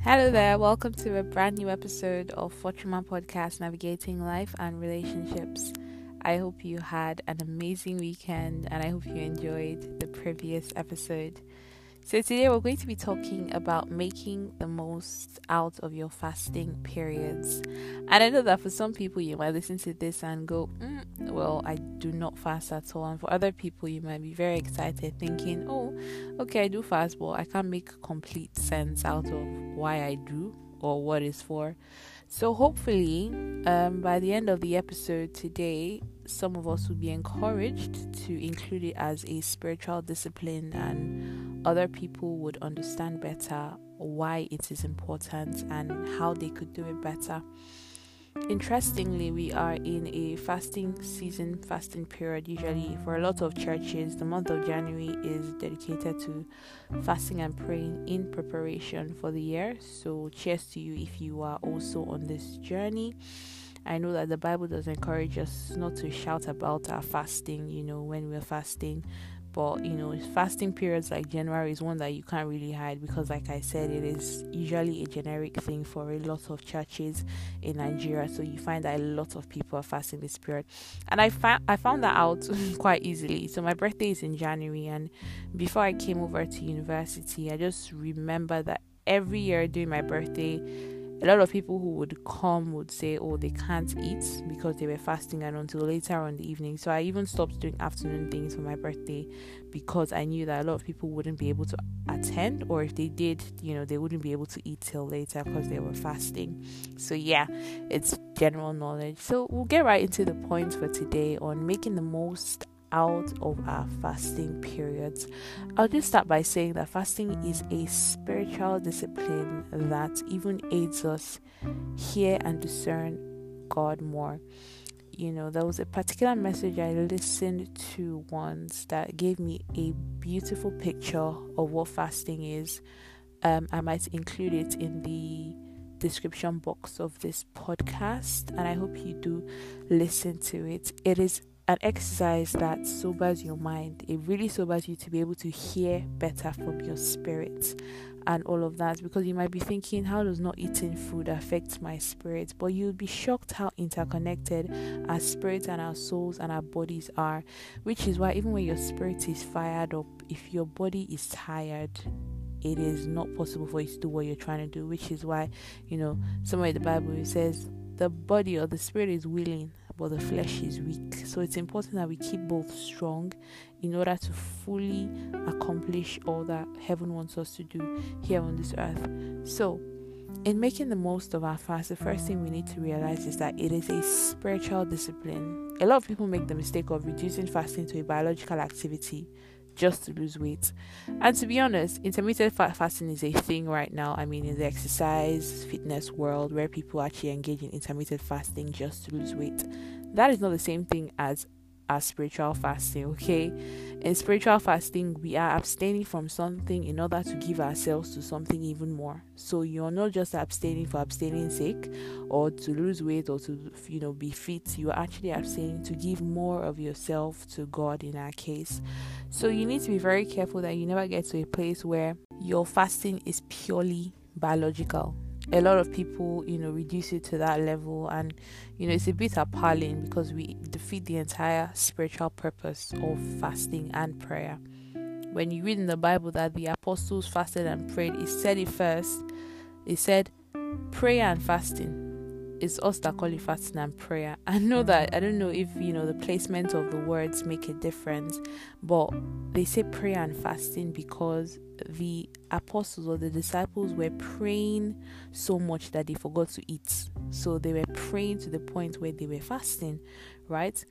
Hello there, welcome to a brand new episode of Fortuna Podcast Navigating Life and Relationships. I hope you had an amazing weekend and I hope you enjoyed the previous episode. So, today we're going to be talking about making the most out of your fasting periods. And I know that for some people, you might listen to this and go, mm, Well, I do not fast at all. And for other people, you might be very excited, thinking, Oh, okay, I do fast, but I can't make complete sense out of why I do or what is for. So, hopefully, um, by the end of the episode today, some of us will be encouraged to include it as a spiritual discipline, and other people would understand better why it is important and how they could do it better. Interestingly, we are in a fasting season, fasting period. Usually, for a lot of churches, the month of January is dedicated to fasting and praying in preparation for the year. So, cheers to you if you are also on this journey. I know that the Bible does encourage us not to shout about our fasting, you know, when we're fasting, but you know fasting periods like january is one that you can't really hide because like i said it is usually a generic thing for a lot of churches in nigeria. So you find that a lot of people are fasting this period. And i found i found that out quite easily. So my birthday is in january and before i came over to university i just remember that every year during my birthday a lot of people who would come would say, oh, they can't eat because they were fasting and until later on the evening. So I even stopped doing afternoon things for my birthday because I knew that a lot of people wouldn't be able to attend, or if they did, you know, they wouldn't be able to eat till later because they were fasting. So yeah, it's general knowledge. So we'll get right into the points for today on making the most out of our fasting periods. I'll just start by saying that fasting is a spiritual discipline that even aids us hear and discern God more. You know, there was a particular message I listened to once that gave me a beautiful picture of what fasting is. Um, I might include it in the description box of this podcast, and I hope you do listen to it. It is an exercise that sobers your mind. It really sobers you to be able to hear better from your spirit and all of that because you might be thinking, how does not eating food affect my spirit? But you'll be shocked how interconnected our spirits and our souls and our bodies are, which is why even when your spirit is fired up, if your body is tired, it is not possible for you to do what you're trying to do, which is why, you know, somewhere in the Bible it says the body or the spirit is willing, but the flesh is weak. So it's important that we keep both strong in order to fully accomplish all that heaven wants us to do here on this earth. So, in making the most of our fast, the first thing we need to realize is that it is a spiritual discipline. A lot of people make the mistake of reducing fasting to a biological activity just to lose weight. And to be honest, intermittent fasting is a thing right now. I mean, in the exercise fitness world where people actually engage in intermittent fasting just to lose weight. That is not the same thing as as spiritual fasting, okay? In spiritual fasting, we are abstaining from something in order to give ourselves to something even more. So you're not just abstaining for abstaining sake or to lose weight or to you know be fit. You are actually abstaining to give more of yourself to God in our case. So you need to be very careful that you never get to a place where your fasting is purely biological a lot of people, you know, reduce it to that level, and you know, it's a bit appalling because we defeat the entire spiritual purpose of fasting and prayer. When you read in the Bible that the apostles fasted and prayed, it said it first. It said prayer and fasting. It's us that call it fasting and prayer. I know that I don't know if you know the placement of the words make a difference, but they say prayer and fasting because the apostles or the disciples were praying so much that they forgot to eat. So they were praying to the point where they were fasting, right?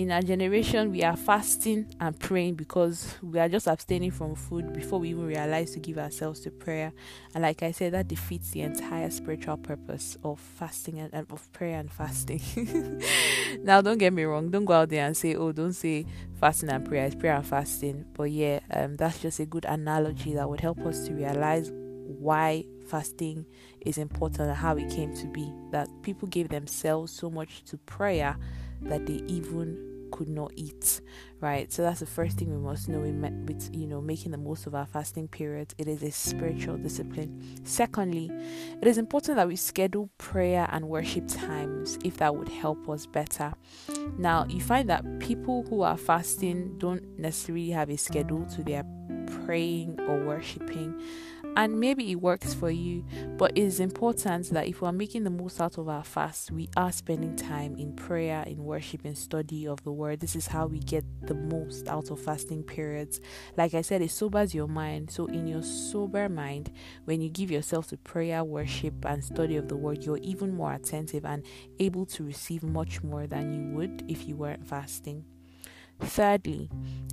In our generation, we are fasting and praying because we are just abstaining from food before we even realize to give ourselves to prayer. And like I said, that defeats the entire spiritual purpose of fasting and, of prayer and fasting. now, don't get me wrong. Don't go out there and say, "Oh, don't say fasting and prayer." It's prayer and fasting. But yeah, um, that's just a good analogy that would help us to realize why fasting is important and how it came to be. That people gave themselves so much to prayer that they even could not eat, right? So that's the first thing we must know with you know making the most of our fasting period. It is a spiritual discipline. Secondly, it is important that we schedule prayer and worship times if that would help us better. Now, you find that people who are fasting don't necessarily have a schedule to their praying or worshiping and maybe it works for you but it is important that if we are making the most out of our fast we are spending time in prayer in worship and study of the word. This is how we get the most out of fasting periods. Like i said it sobers your mind. So in your sober mind when you give yourself to prayer worship and study of the word you're even more attentive and able to receive much more than you would if you weren't fasting Thirdly,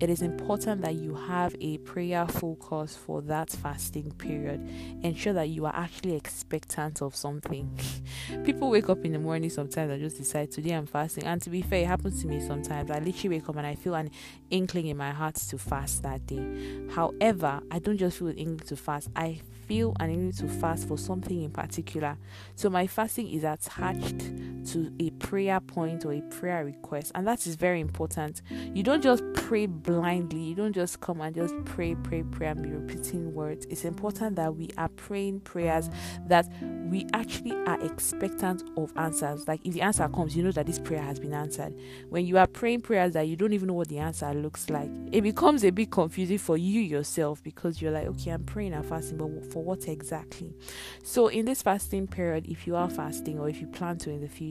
it is important that you have a prayer focus for that fasting period. Ensure that you are actually expectant of something. People wake up in the morning sometimes and just decide today I'm fasting. And to be fair, it happens to me sometimes. I literally wake up and I feel an inkling in my heart to fast that day. However, I don't just feel an inkling to fast. I feel and need to fast for something in particular. So my fasting is attached to a prayer point or a prayer request, and that is very important. You don't just pray blindly, you don't just come and just pray, pray, pray, and be repeating words. It's important that we are praying prayers that we actually are expectant of answers. Like if the answer comes, you know that this prayer has been answered. When you are praying prayers that you don't even know what the answer looks like, it becomes a bit confusing for you yourself because you're like, okay, I'm praying and fasting, but for what exactly. So, in this fasting period, if you are fasting or if you plan to in the future,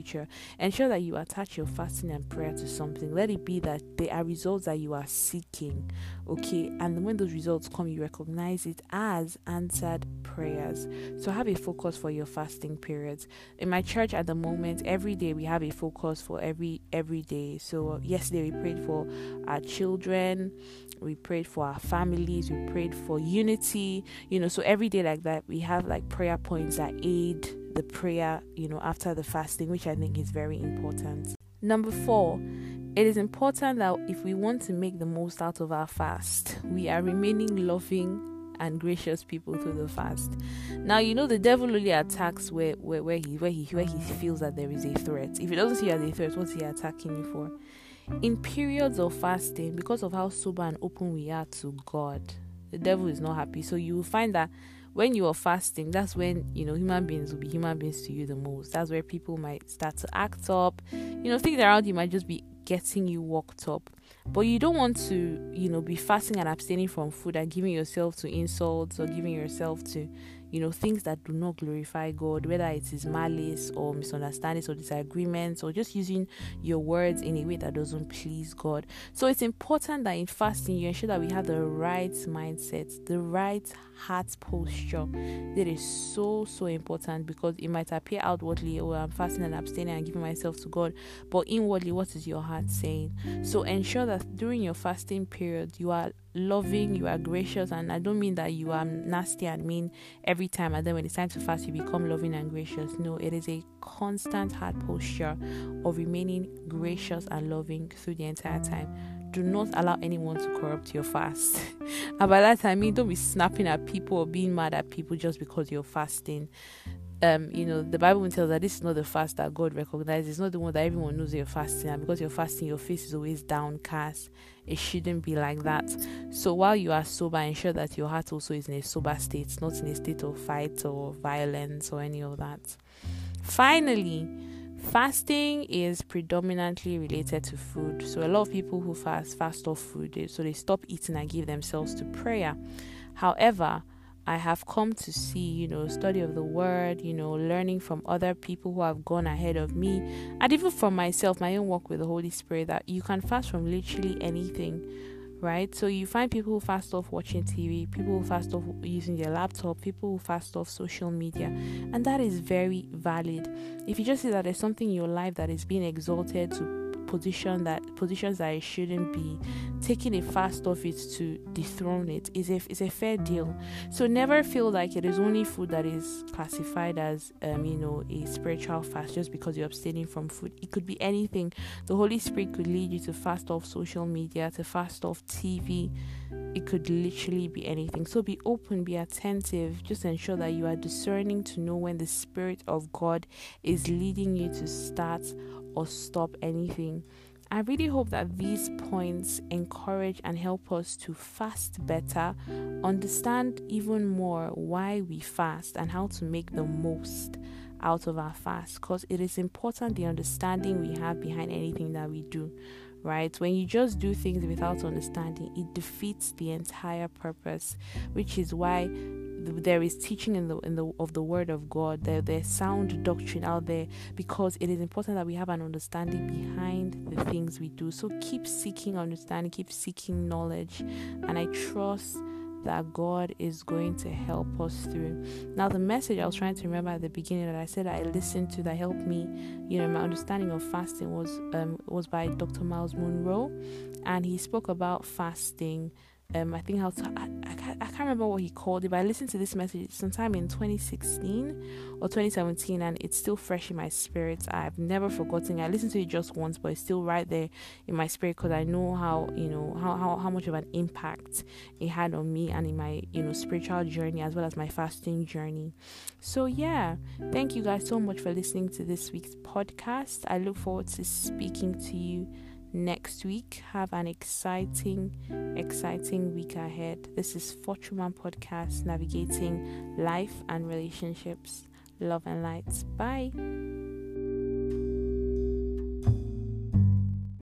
ensure that you attach your fasting and prayer to something. Let it be that there are results that you are seeking, okay? And when those results come, you recognize it as answered prayers. So, have a focus for your fasting periods. In my church at the moment, every day we have a focus for every every day. So, uh, yesterday we prayed for our children, we prayed for our families, we prayed for unity, you know. So, every day like that, we have like prayer points that aid the prayer, you know, after the fasting, which I think is very important. Number four, it is important that if we want to make the most out of our fast, we are remaining loving and gracious people through the fast. Now you know the devil only attacks where, where, where he where he where he feels that there is a threat. If he doesn't see you as a threat, what's he attacking you for? In periods of fasting, because of how sober and open we are to God, the devil is not happy. So you will find that when you are fasting, that's when you know human beings will be human beings to you the most. That's where people might start to act up. You know, things around you might just be getting you worked up. But you don't want to, you know, be fasting and abstaining from food and giving yourself to insults or giving yourself to you know, things that do not glorify God, whether it is malice or misunderstandings or disagreements or just using your words in a way that doesn't please God. So it's important that in fasting you ensure that we have the right mindset, the right heart posture. That is so so important because it might appear outwardly, oh, I'm fasting and abstaining and giving myself to God, but inwardly, what is your heart saying? So ensure that during your fasting period you are loving, you are gracious, and I don't mean that you are nasty and mean every time, and then when it's time to fast, you become loving and gracious. No, it is a constant heart posture of remaining gracious and loving through the entire time. Do not allow anyone to corrupt your fast. and by that I mean don't be snapping at people or being mad at people just because you're fasting um, you know, the Bible tells that this is not the fast that God recognizes. It's not the one that everyone knows you're fasting. And because you're fasting, your face is always downcast. It shouldn't be like that. So while you are sober, ensure that your heart also is in a sober state, not in a state of fight or violence or any of that. Finally, fasting is predominantly related to food. So a lot of people who fast fast off food, so they stop eating and give themselves to prayer. However, I have come to see, you know, study of the word, you know, learning from other people who have gone ahead of me, and even from myself, my own work with the Holy Spirit, that you can fast from literally anything, right? So you find people who fast off watching TV, people who fast off using their laptop, people who fast off social media, and that is very valid. If you just see that there's something in your life that is being exalted to position that positions that it shouldn't be taking a fast off it to dethrone it is a is a fair deal. So never feel like it is only food that is classified as um you know a spiritual fast just because you're abstaining from food. It could be anything. The holy spirit could lead you to fast off social media to fast off tv it could literally be anything. So be open be attentive. Just ensure that you are discerning to know when the spirit of god is leading you to start or stop anything. I really hope that these points encourage and help us to fast better, understand even more why we fast and how to make the most out of our fast because it is important the understanding we have behind anything that we do right when you just do things without understanding it defeats the entire purpose which is why there is teaching in the in the of the word of God. There there's sound doctrine out there because it is important that we have an understanding behind the things we do. So keep seeking understanding, keep seeking knowledge, and I trust that God is going to help us through. Now, the message I was trying to remember at the beginning that I said I listened to that helped me, you know, my understanding of fasting was um was by Dr. Myles Munroe, and he spoke about fasting um, I think how to, I, I, can't, I can't remember what he called it, but I listened to this message sometime in 2016 or 2017, and it's still fresh in my spirit. I've never forgotten. I listened to it just once, but it's still right there in my spirit because I know how you know how, how how much of an impact it had on me and in my you know spiritual journey as well as my fasting journey. So yeah, thank you guys so much for listening to this week's podcast. I look forward to speaking to you next week. Have an exciting, exciting week ahead. This is Fortune Podcast, navigating life and relationships. Love and lights. Bye.